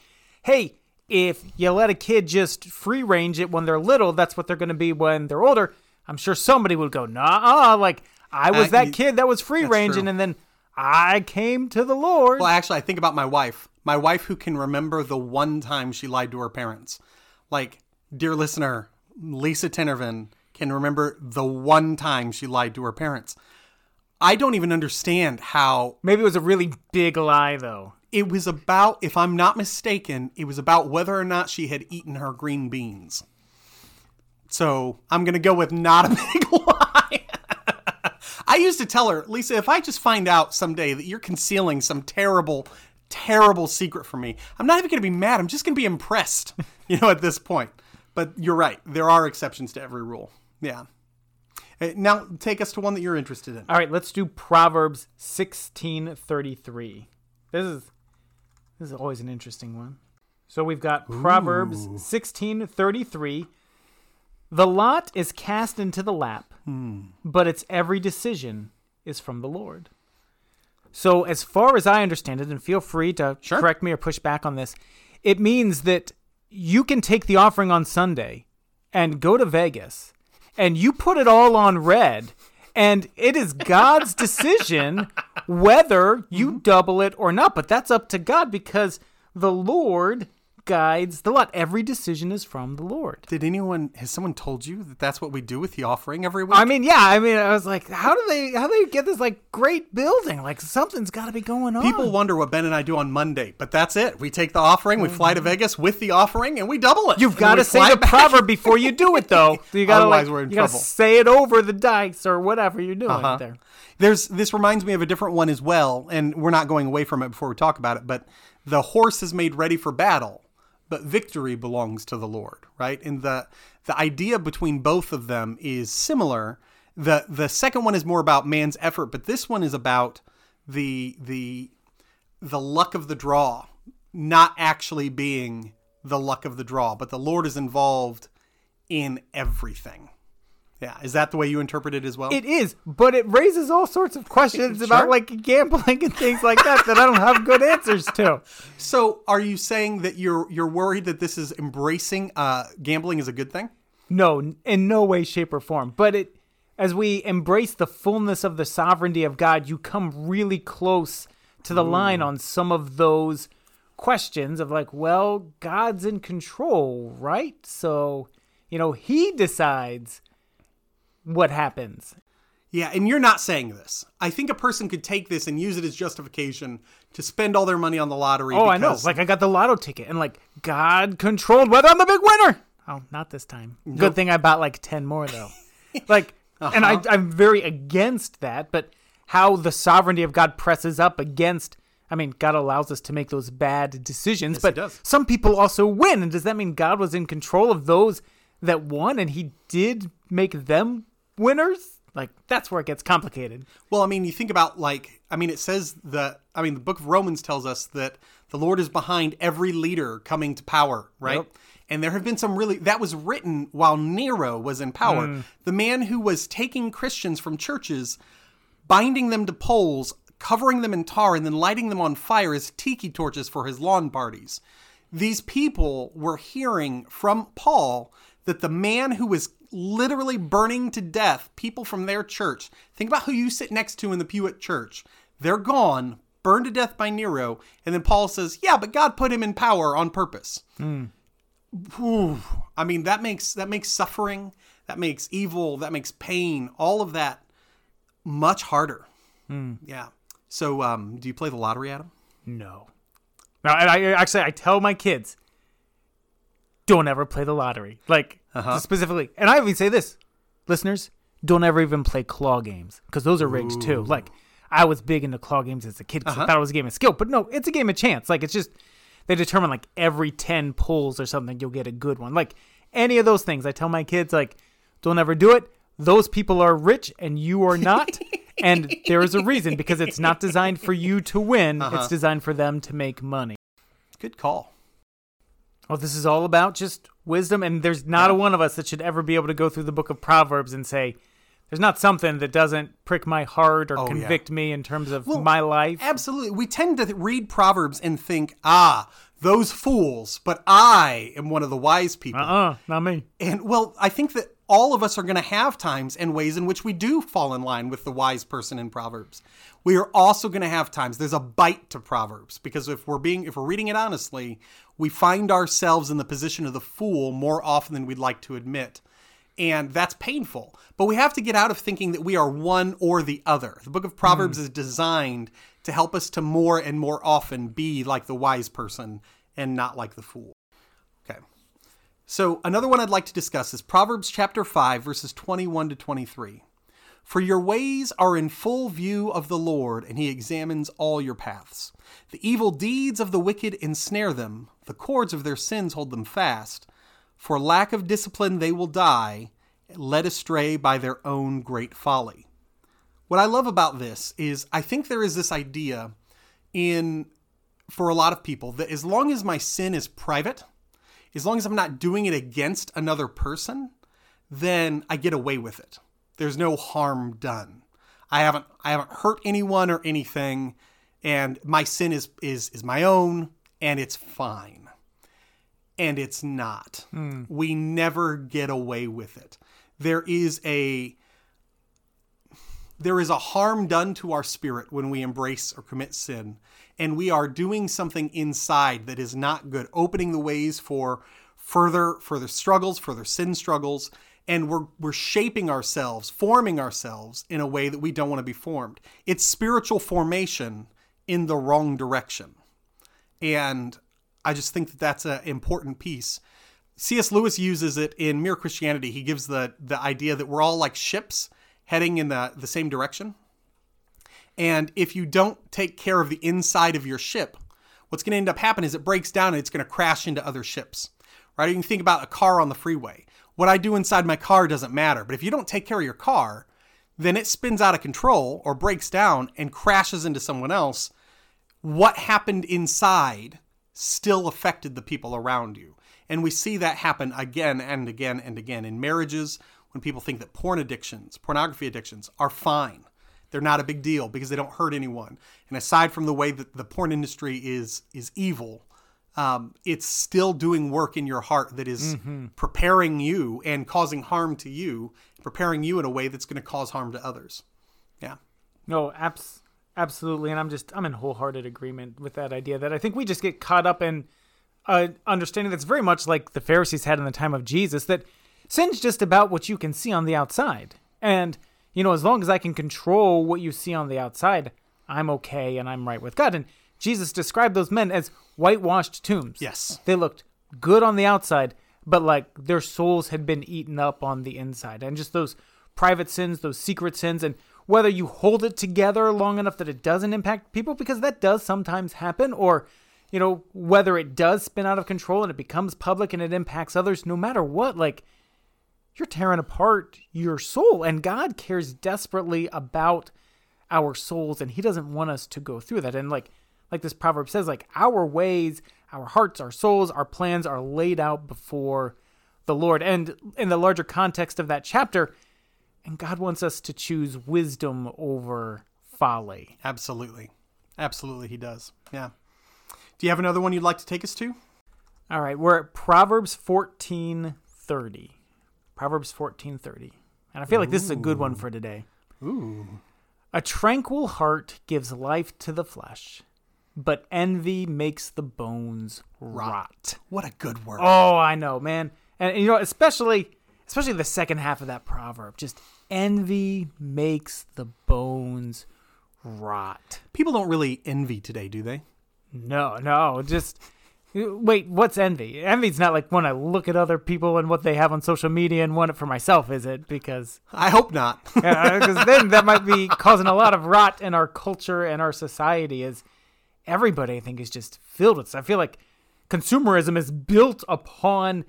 hey, if you let a kid just free range it when they're little, that's what they're going to be when they're older. I'm sure somebody would go, nah, like I was Uh, that kid that was free ranging, true. and then I came to the Lord. Well, actually, I think about my wife. My wife who can remember the one time she lied to her parents. Like, dear listener, Lisa Tenervin can remember the one time she lied to her parents. I don't even understand how Maybe it was a really big lie, though. It was about, if I'm not mistaken, it was about whether or not she had eaten her green beans. So I'm going to go with not a [laughs] big lie. I used to tell her, Lisa, if I just find out someday that you're concealing some terrible, terrible secret from me, I'm not even going to be mad. I'm just going to be impressed, [laughs] you know, at this point. But you're right. There are exceptions to every rule. Yeah. Uh, Now take us to one that you're interested in. All right, let's do Proverbs 16:33. This is this is always an interesting one. So we've got Proverbs 16:33. The lot is cast into the lap, Hmm. but its every decision is from the Lord. So as far as I understand it, and feel free to Sure. correct me or push back on this, it means that you can take the offering on Sunday and go to Vegas and you put it all on red and it is God's [laughs] decision whether you mm-hmm. double it or not. But that's up to God because the Lord guides the lot. Every decision is from the Lord. Did anyone, has someone told you that that's what we do with the offering every week? I mean, yeah, I mean, I was like, how do they, how do they get this like great building? Like something's got to be going on. People wonder what Ben and I do on Monday, but that's it. We take the offering, we fly to Vegas with the offering, and we double it. You've got to say the back. proverb before you do it, though. So [laughs] you got to Otherwise like, we're in you gotta trouble. say it over the dice or whatever you're doing Uh-huh. there. There's this reminds me of a different one as well, and we're not going away from it before we talk about it. But the horse is made ready for battle, but victory belongs to the Lord, right? And the the idea between both of them is similar. the The second one is more about man's effort, but this one is about the the the luck of the draw, not actually being the luck of the draw, but the Lord is involved in everything. Yeah, is that the way you interpret it as well? It is, but it raises all sorts of questions Sure. about like gambling and things like that that I don't have good answers to. [laughs] So, are you saying that you're you're worried that this is embracing uh, gambling is a good thing? No, in no way, shape, or form. But it, as we embrace the fullness of the sovereignty of God, you come really close to the line on some of those questions of like, well, God's in control, right? So, you know, He decides what happens. Yeah, and you're not saying this. I think a person could take this and use it as justification to spend all their money on the lottery. Oh, I know. Like I got the lotto ticket, and like God controlled whether I'm the big winner. Oh, not this time. Good thing I bought like ten more though. [laughs] like, and I, uh-huh. I'm very against that. But how the sovereignty of God presses up against. I mean, God allows us to make those bad decisions, but does. some people also win. And does that mean God was in control of those that won, and He did make them winners? Like that's where it gets complicated. Well, I mean, you think about like, I mean, it says that. I mean, the Book of Romans tells us that the Lord is behind every leader coming to power, right? Yep. And there have been some really that was written while Nero was in power. Mm. The man who was taking Christians from churches, binding them to poles, covering them in tar, and then lighting them on fire as tiki torches for his lawn parties. These people were hearing from Paul that the man who was literally burning to death people from their church, think about who you sit next to in the pew at church. They're gone, burned to death by Nero. And then Paul says, Yeah, but God put him in power on purpose. Whew. I mean, that makes that makes suffering, that makes evil, that makes pain, all of that much harder. Yeah. So, um, do you play the lottery, Adam? No. No, and I actually I tell my kids, don't ever play the lottery. Like Uh-huh. specifically, and I even say this, listeners, don't ever even play claw games because those are rigged too. Like I was big into claw games as a kid because I uh-huh. thought it was a game of skill, but no, it's a game of chance. Like it's just they determine like every ten pulls or something, you'll get a good one. Like any of those things, I tell my kids like, don't ever do it. Those people are rich and you are not. [laughs] and there is a reason because it's not designed for you to win. It's uh-huh. designed for them to make money. Good call. Well, this is all about just wisdom, and there's not a one of us that should ever be able to go through the book of Proverbs and say, "There's not something that doesn't prick my heart or Oh, yeah. convict me in terms of Well, my life." Absolutely. We tend to read Proverbs and think, ah, those fools, but I am one of the wise people. Uh-uh, not me. And well, I think that all of us are going to have times and ways in which we do fall in line with the wise person in Proverbs. We are also going to have times there's a bite to Proverbs because if we're being if we're reading it honestly, we find ourselves in the position of the fool more often than we'd like to admit. And that's painful. But we have to get out of thinking that we are one or the other. The book of Proverbs hmm. is designed to help us to more and more often be like the wise person and not like the fool. So, another one I'd like to discuss is Proverbs chapter 5, verses 21 to 23. For your ways are in full view of the Lord, and he examines all your paths. The evil deeds of the wicked ensnare them, the cords of their sins hold them fast. For lack of discipline they will die, led astray by their own great folly. What I love about this is I think there is this idea in for a lot of people that as long as my sin is private, as long as I'm not doing it against another person, then I get away with it. There's no harm done. I haven't I haven't hurt anyone or anything and my sin is is is my own and it's fine. And it's not. Hmm. We never get away with it. There is a there is a harm done to our spirit when we embrace or commit sin and we are doing something inside that is not good opening the ways for further further struggles further sin struggles and we're we're shaping ourselves forming ourselves in a way that we don't want to be formed. It's spiritual formation in the wrong direction. And i just think that that's an important piece. Cs lewis uses it in mere christianity. He gives the the idea that we're all like ships heading in the, the same direction. And if you don't take care of the inside of your ship, what's going to end up happening is it breaks down and it's going to crash into other ships. Right? You can think about a car on the freeway. What I do inside my car doesn't matter, but if you don't take care of your car, then it spins out of control or breaks down and crashes into someone else. What happened inside still affected the people around you. And we see that happen again and again and again in marriages, when people think that porn addictions, pornography addictions are fine. They're not a big deal because they don't hurt anyone. And aside from the way that the porn industry is is evil, um, it's still doing work in your heart that is preparing you and causing harm to you, preparing you in a way that's going to cause harm to others. Yeah. No, abs- absolutely, and I'm just I'm in wholehearted agreement with that idea that I think we just get caught up in uh, understanding that's very much like the Pharisees had in the time of Jesus that sin's just about what you can see on the outside, and you know as long as I can control what you see on the outside, I'm okay and I'm right with God. And Jesus described those men as whitewashed tombs. Yes. They looked good on the outside, but like their souls had been eaten up on the inside. And just those private sins, those secret sins, and whether you hold it together long enough that it doesn't impact people, because that does sometimes happen, or, you know, whether it does spin out of control and it becomes public and it impacts others, no matter what, like, you're tearing apart your soul. And God cares desperately about our souls, and He doesn't want us to go through that. And like, like this proverb says, like our ways, our hearts, our souls, our plans are laid out before the Lord. And in the larger context of that chapter, and God wants us to choose wisdom over folly. Absolutely. Absolutely, he does. Yeah. Do you have another one you'd like to take us to? All right, we're at Proverbs 14:30. Proverbs 14:30. And I feel like this is a good one for today. Ooh. A tranquil heart gives life to the flesh, but envy makes the bones rot. What a good word. Oh, I know, man. And you know, especially especially the second half of that proverb, just envy makes the bones rot. People don't really envy today, do they? No, no, just wait. What's envy? Envy's not like when I look at other people and what they have on social media and want it for myself, is it? Because I hope not. [laughs] because uh, then that might be causing a lot of rot in our culture and our society. Is everybody I think is just filled with. I feel like consumerism is built upon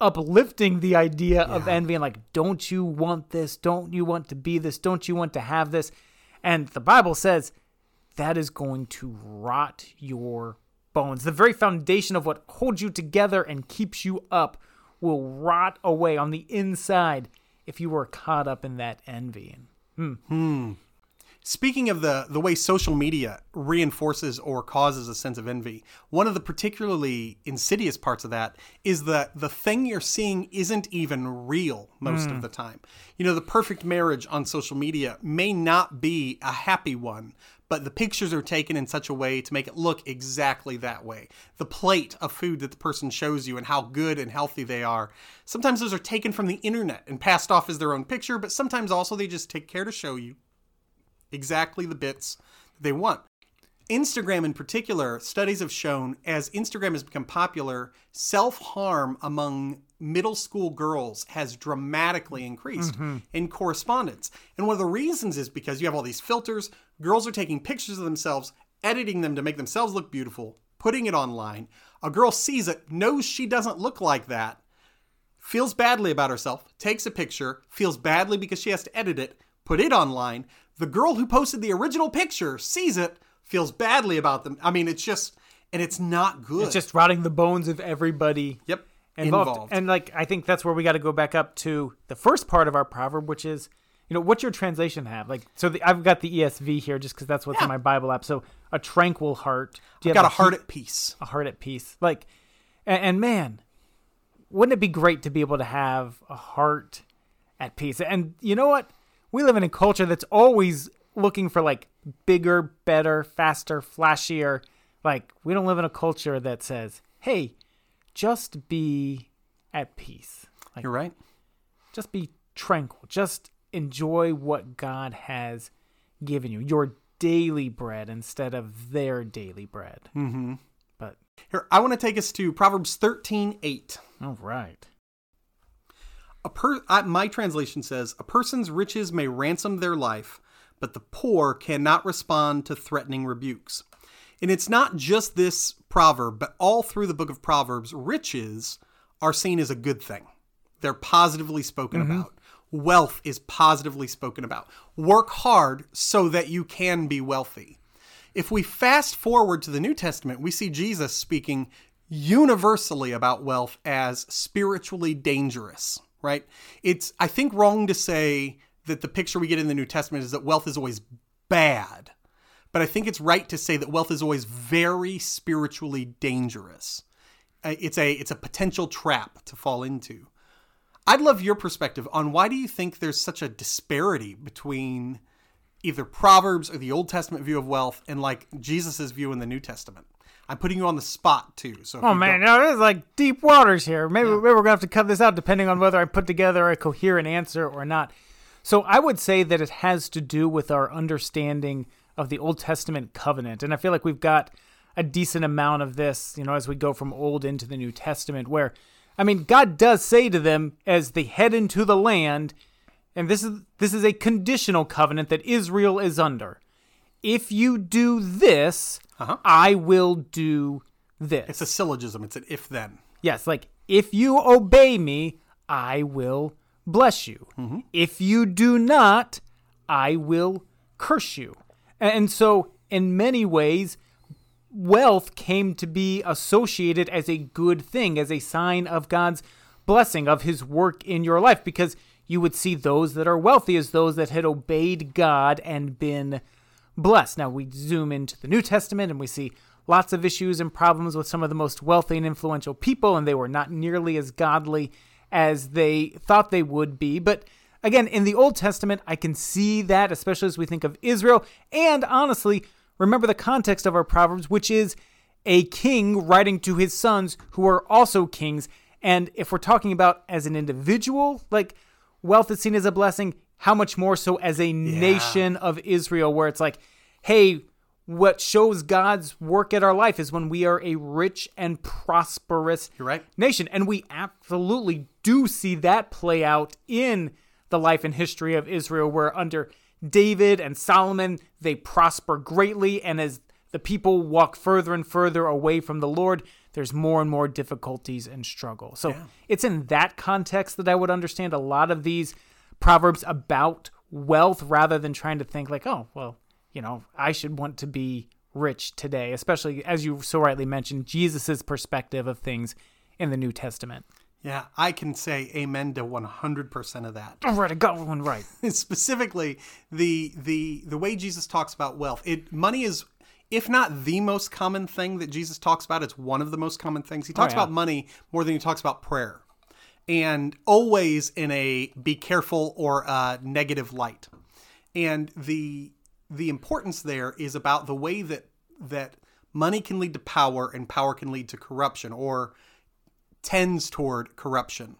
uplifting the idea of envy and like, don't you want this? Don't you want to be this? Don't you want to have this? And the Bible says that is going to rot your bones. The very foundation of what holds you together and keeps you up will rot away on the inside if you were caught up in that envy. Hmm. Hmm. Speaking of the the way social media reinforces or causes a sense of envy, one of the particularly insidious parts of that is that the thing you're seeing isn't even real most of hmm. the time. You know, the perfect marriage on social media may not be a happy one, but the pictures are taken in such a way to make it look exactly that way. The plate of food that the person shows you and how good and healthy they are. Sometimes those are taken from the internet and passed off as their own picture, but sometimes also they just take care to show you exactly the bits that they want. Instagram in particular, studies have shown as Instagram has become popular, self harm among middle school girls has dramatically increased mm-hmm. in correspondence. And one of the reasons is because you have all these filters, girls are taking pictures of themselves, editing them to make themselves look beautiful, putting it online. A girl sees it, knows she doesn't look like that, feels badly about herself, takes a picture, feels badly because she has to edit it, put it online. The girl who posted the original picture sees it, feels badly about them. I mean, it's just, and it's not good. It's just rotting the bones of everybody yep, involved. involved. And like I think that's where we got to go back up to the first part of our proverb, which is, you know, what's your translation have? Like, so the, I've got the ESV here just because that's what's Yeah. in my Bible app. So a tranquil heart. Do you Got a have heart at peace. a heart at peace. Like, and, and man, wouldn't it be great to be able to have a heart at peace? And you know what? We live in a culture that's always looking for like bigger, better, faster, flashier. Like, we don't live in a culture that says, hey, just be at peace. Like, You're right. just be tranquil. Just enjoy what God has given you, your daily bread instead of their daily bread. Mm-hmm. But, Here, I want to take us to Proverbs 13 8. all right. A per, I, my translation says, A person's riches may ransom their life, but the poor cannot respond to threatening rebukes. And it's not just this proverb, but all through the book of Proverbs, riches are seen as a good thing. They're positively spoken mm-hmm. about. Wealth is positively spoken about. Work hard so that you can be wealthy. If we fast forward to the New Testament, we see Jesus speaking universally about wealth as spiritually dangerous, right? It's, I think, wrong to say that the picture we get in the New Testament is that wealth is always bad. But I think it's right to say that wealth is always very spiritually dangerous. Uh, It's a it's a potential trap to fall into. I'd love your perspective on why do you think there's such a disparity between either Proverbs or the Old Testament view of wealth and like Jesus's view in the New Testament. I'm putting you on the spot too. So Oh man, there's like deep waters here. Maybe, maybe we're gonna have to cut this out depending on whether I put together a coherent answer or not. So I would say that it has to do with our understanding of the Old Testament covenant, and I feel like we've got a decent amount of this, you know, as we go from Old into the New Testament, where I mean, God does say to them as they head into the land, and this is this is a conditional covenant that Israel is under. If you do this, Uh-huh. I will do this. it's a syllogism. It's an if then. Yes, like if you obey me, I will bless you. If you do not, I will curse you. And so, in many ways, wealth came to be associated as a good thing, as a sign of God's blessing, of his work in your life, because you would see those that are wealthy as those that had obeyed God and been blessed. Now, we zoom into the New Testament and we see lots of issues and problems with some of the most wealthy and influential people, and they were not nearly as godly as they thought they would be. But again, in the Old Testament, I can see that, especially as we think of Israel. And honestly, remember the context of our Proverbs, which is a king writing to his sons who are also kings. And if we're talking about as an individual, like wealth is seen as a blessing, how much more so as a nation of Israel, where it's like, hey, what shows God's work at our life is when we are a rich and prosperous right. nation. And we absolutely do see that play out in the life and history of Israel, where under David and Solomon, they prosper greatly. And as the people walk further and further away from the Lord, there's more and more difficulties and struggle. So it's in that context that I would understand a lot of these proverbs about wealth rather than trying to think like, oh, well, you know, I should want to be rich today, especially as you so rightly mentioned, Jesus's perspective of things in the New Testament. Yeah, I can say amen to 100% of that. All right, I got one right. [laughs] Specifically, the the the way Jesus talks about wealth, it money is if not the most common thing that Jesus talks about, it's one of the most common things. He oh, talks yeah. about money more than he talks about prayer. And always in a be careful or a negative light. And the the importance there is about the way that that money can lead to power and power can lead to corruption or tends toward corruption.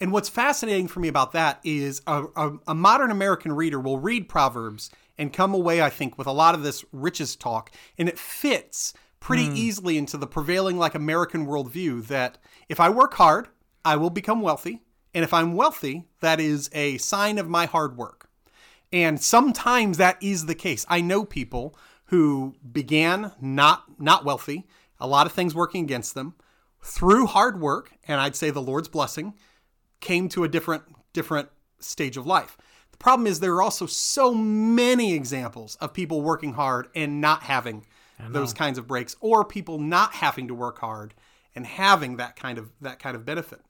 And what's fascinating for me about that is a, a, a modern American reader will read Proverbs and come away, I think, with a lot of this riches talk, and it fits pretty hmm. easily into the prevailing like American worldview that if I work hard, I will become wealthy, and if I'm wealthy, that is a sign of my hard work. And sometimes that is the case. I know people who began not not wealthy, a lot of things working against them, through hard work, and I'd say the Lord's blessing, came to a different different stage of life. The problem is there are also so many examples of people working hard and not having those kinds of breaks or people not having to work hard and having that kind of that kind of benefit.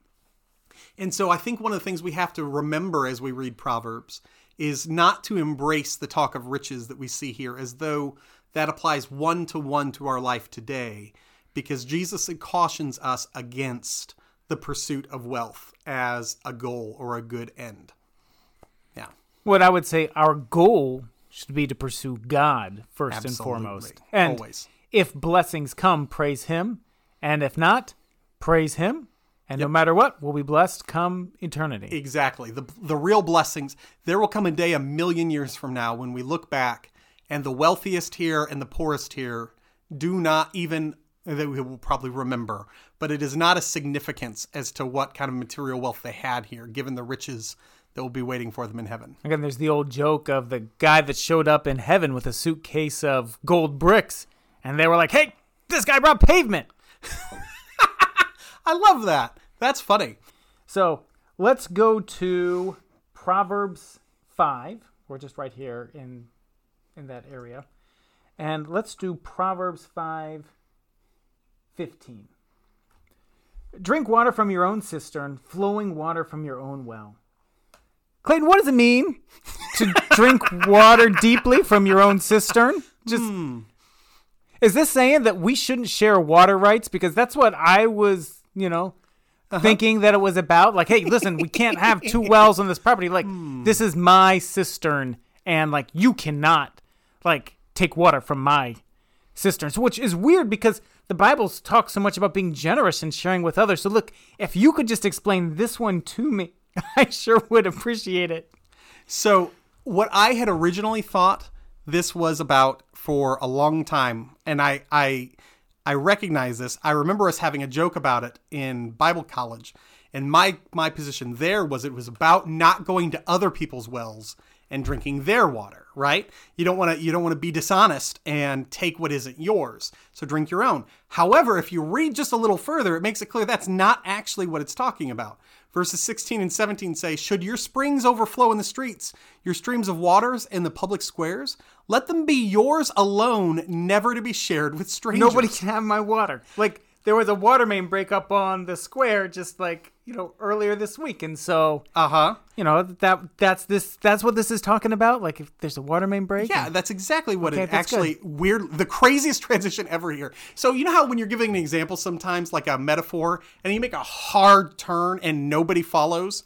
And so I think one of the things we have to remember as we read Proverbs is not to embrace the talk of riches that we see here as though that applies one to one to our life today, because Jesus cautions us against the pursuit of wealth as a goal or a good end. Yeah. What I would say our goal should be to pursue God first and foremost. And Always. if blessings come, praise Him. And if not, praise Him. And no matter what, we'll be blessed come eternity. Exactly. The the real blessings. There will come a day a million years from now when we look back and the wealthiest here and the poorest here do not even that we will probably remember, but it is not a significance as to what kind of material wealth they had here, given the riches that will be waiting for them in heaven. Again, there's the old joke of the guy that showed up in heaven with a suitcase of gold bricks. And they were like, hey, this guy brought pavement. [laughs] I love that. That's funny. So let's go to Proverbs 5. We're just right here in in that area. And let's do Proverbs 5 15. Drink water from your own cistern, flowing water from your own well. Clayton, what does it mean to [laughs] drink water deeply from your own cistern? Just hmm. is this saying that we shouldn't share water rights? Because that's what I was, you know, uh-huh. thinking that it was about. Like, hey, listen, we can't have two [laughs] wells on this property. Like, hmm. this is my cistern, and like, you cannot like take water from my cisterns, which is weird because the Bible talks so much about being generous and sharing with others. So, look, if you could just explain this one to me, [laughs] I sure would appreciate it. So, what I had originally thought this was about for a long time, and I I I recognize this. I remember us having a joke about it in Bible college, and my my position there was it was about not going to other people's wells and drinking their water. Right? You don't want to you don't want to be dishonest and take what isn't yours. So drink your own. However, if you read just a little further, it makes it clear that's not actually what it's talking about. Verses 16 and 17 say, Should your springs overflow in the streets, your streams of waters in the public squares? Let them be yours alone, never to be shared with strangers. Nobody can have my water. Like there was a water main break up on the square just like, you know, earlier this week. And so, Uh huh. you know, that that's this that's what this is talking about. Like if there's a water main break. Yeah, that's exactly what Okay, it actually weird. The craziest [laughs] transition ever here. So you know how when you're giving an example, sometimes like a metaphor, and you make a hard turn and nobody follows.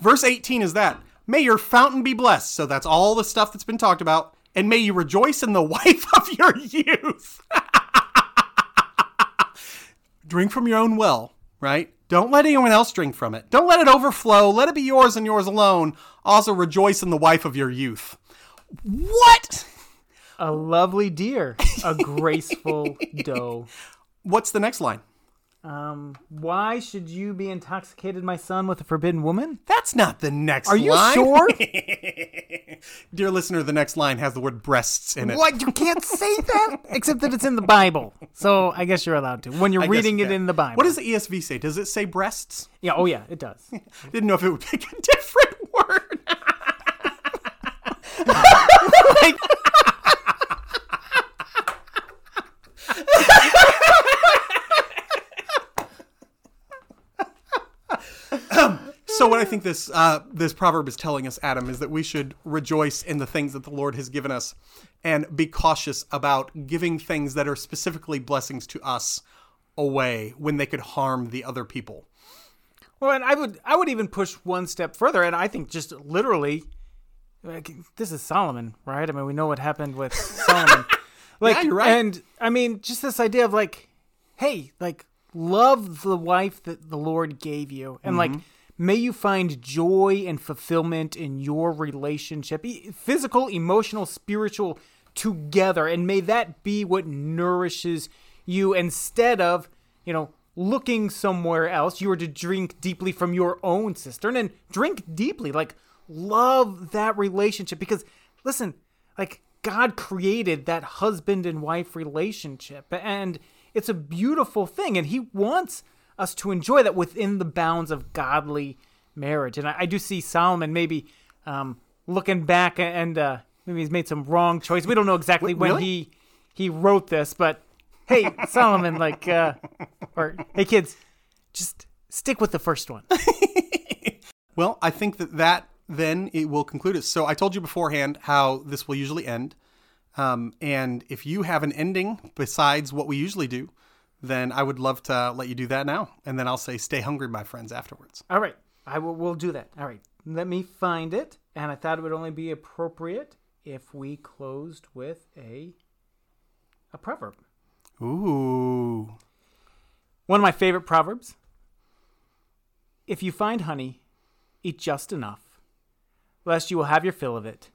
Verse 18 is that. May your fountain be blessed. So that's all the stuff that's been talked about. And may you rejoice in the [laughs] wife of your youth. [laughs] drink from your own well, right? Don't let anyone else drink from it. Don't let it overflow. Let it be yours and yours alone. Also rejoice in the wife of your youth. What? A lovely deer, a [laughs] graceful doe. What's the next line? Um, why should you be intoxicated, my son, with a forbidden woman? That's not the next Are you line. sure? [laughs] Dear listener, the next line has the word breasts in it. what? You can't say that? [laughs] Except that it's in the Bible. So I guess you're allowed to. When you're I guess, reading it yeah. in the Bible. What does the ESV say? Does it say breasts? Yeah, oh yeah, it does. [laughs] Didn't know if it would pick a different word. So what I think this uh, this proverb is telling us, Adam, is that we should rejoice in the things that the Lord has given us, and be cautious about giving things that are specifically blessings to us away when they could harm the other people. Well, and I would I would even push one step further, and I think just literally, like, this is Solomon, right? I mean, we know what happened with [laughs] Solomon. Like, Yeah, you're right. And I mean, just this idea of like, hey, like, love the wife that the Lord gave you, and like, Mm-hmm. May you find joy and fulfillment in your relationship, physical, emotional, spiritual, together. And may that be what nourishes you instead of, you know, looking somewhere else. You are to drink deeply from your own cistern and drink deeply. Like, love that relationship because, listen, like, God created that husband and wife relationship. And it's a beautiful thing. And He wants us to enjoy that within the bounds of godly marriage. And I, I do see Solomon maybe um, looking back and uh, maybe he's made some wrong choice. We don't know exactly when really? he he wrote this, but hey, [laughs] Solomon, like, uh, or hey, kids, just stick with the first one. [laughs] Well, I think that that then it will conclude it. So I told you beforehand how this will usually end. Um, and if you have an ending besides what we usually do, then I would love to let you do that now. And then I'll say, stay hungry, my friends, afterwards. All right, I will. We'll do that. All right, let me find it. And I thought it would only be appropriate if we closed with a a proverb. Ooh. One of my favorite proverbs. If you find honey, eat just enough, lest you will have your fill of it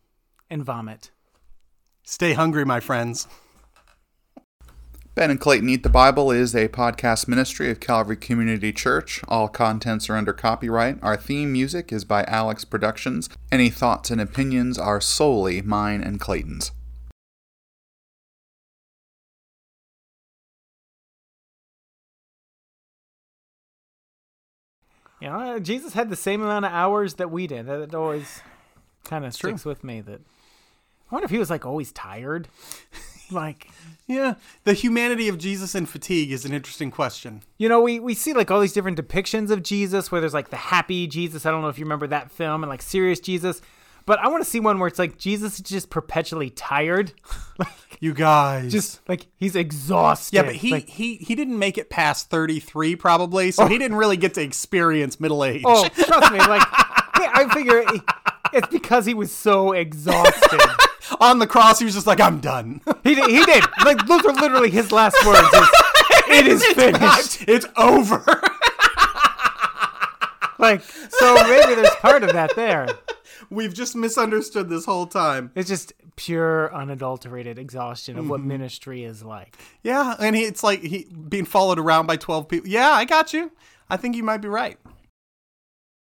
and vomit. Stay hungry, my friends. Ben and Clayton Eat the Bible is a podcast ministry of Calvary Community Church. All contents are under copyright. Our theme music is by Alex Productions. Any thoughts and opinions are solely mine and Clayton's. You know, uh, Jesus had the same amount of hours that we did. That always kind of sticks with me. That I wonder if he was like always tired. like, Yeah. The humanity of Jesus and fatigue is an interesting question. you know, we we see like all these different depictions of Jesus, where there's like the happy Jesus. I don't know if you remember that film, and like serious Jesus. But I want to see one where it's like Jesus is just perpetually tired, [laughs] like, You guys. just like he's exhausted. Yeah, but he, Like, he he didn't make it past 33 probably, so he oh. didn't really get to experience middle age. oh, trust me, like [laughs] I figure it's because he was so exhausted. [laughs] On the cross, he was just like, I'm done. He did. He did. Like those were literally his last words. is, [laughs] it is finished. it's over. [laughs] Like so, maybe there's part of that there. We've just misunderstood this whole time. It's just pure, unadulterated exhaustion of what Mm-hmm. ministry is like. Yeah, and he, it's like he being followed around by 12 people. Yeah, I got you. I think you might be right.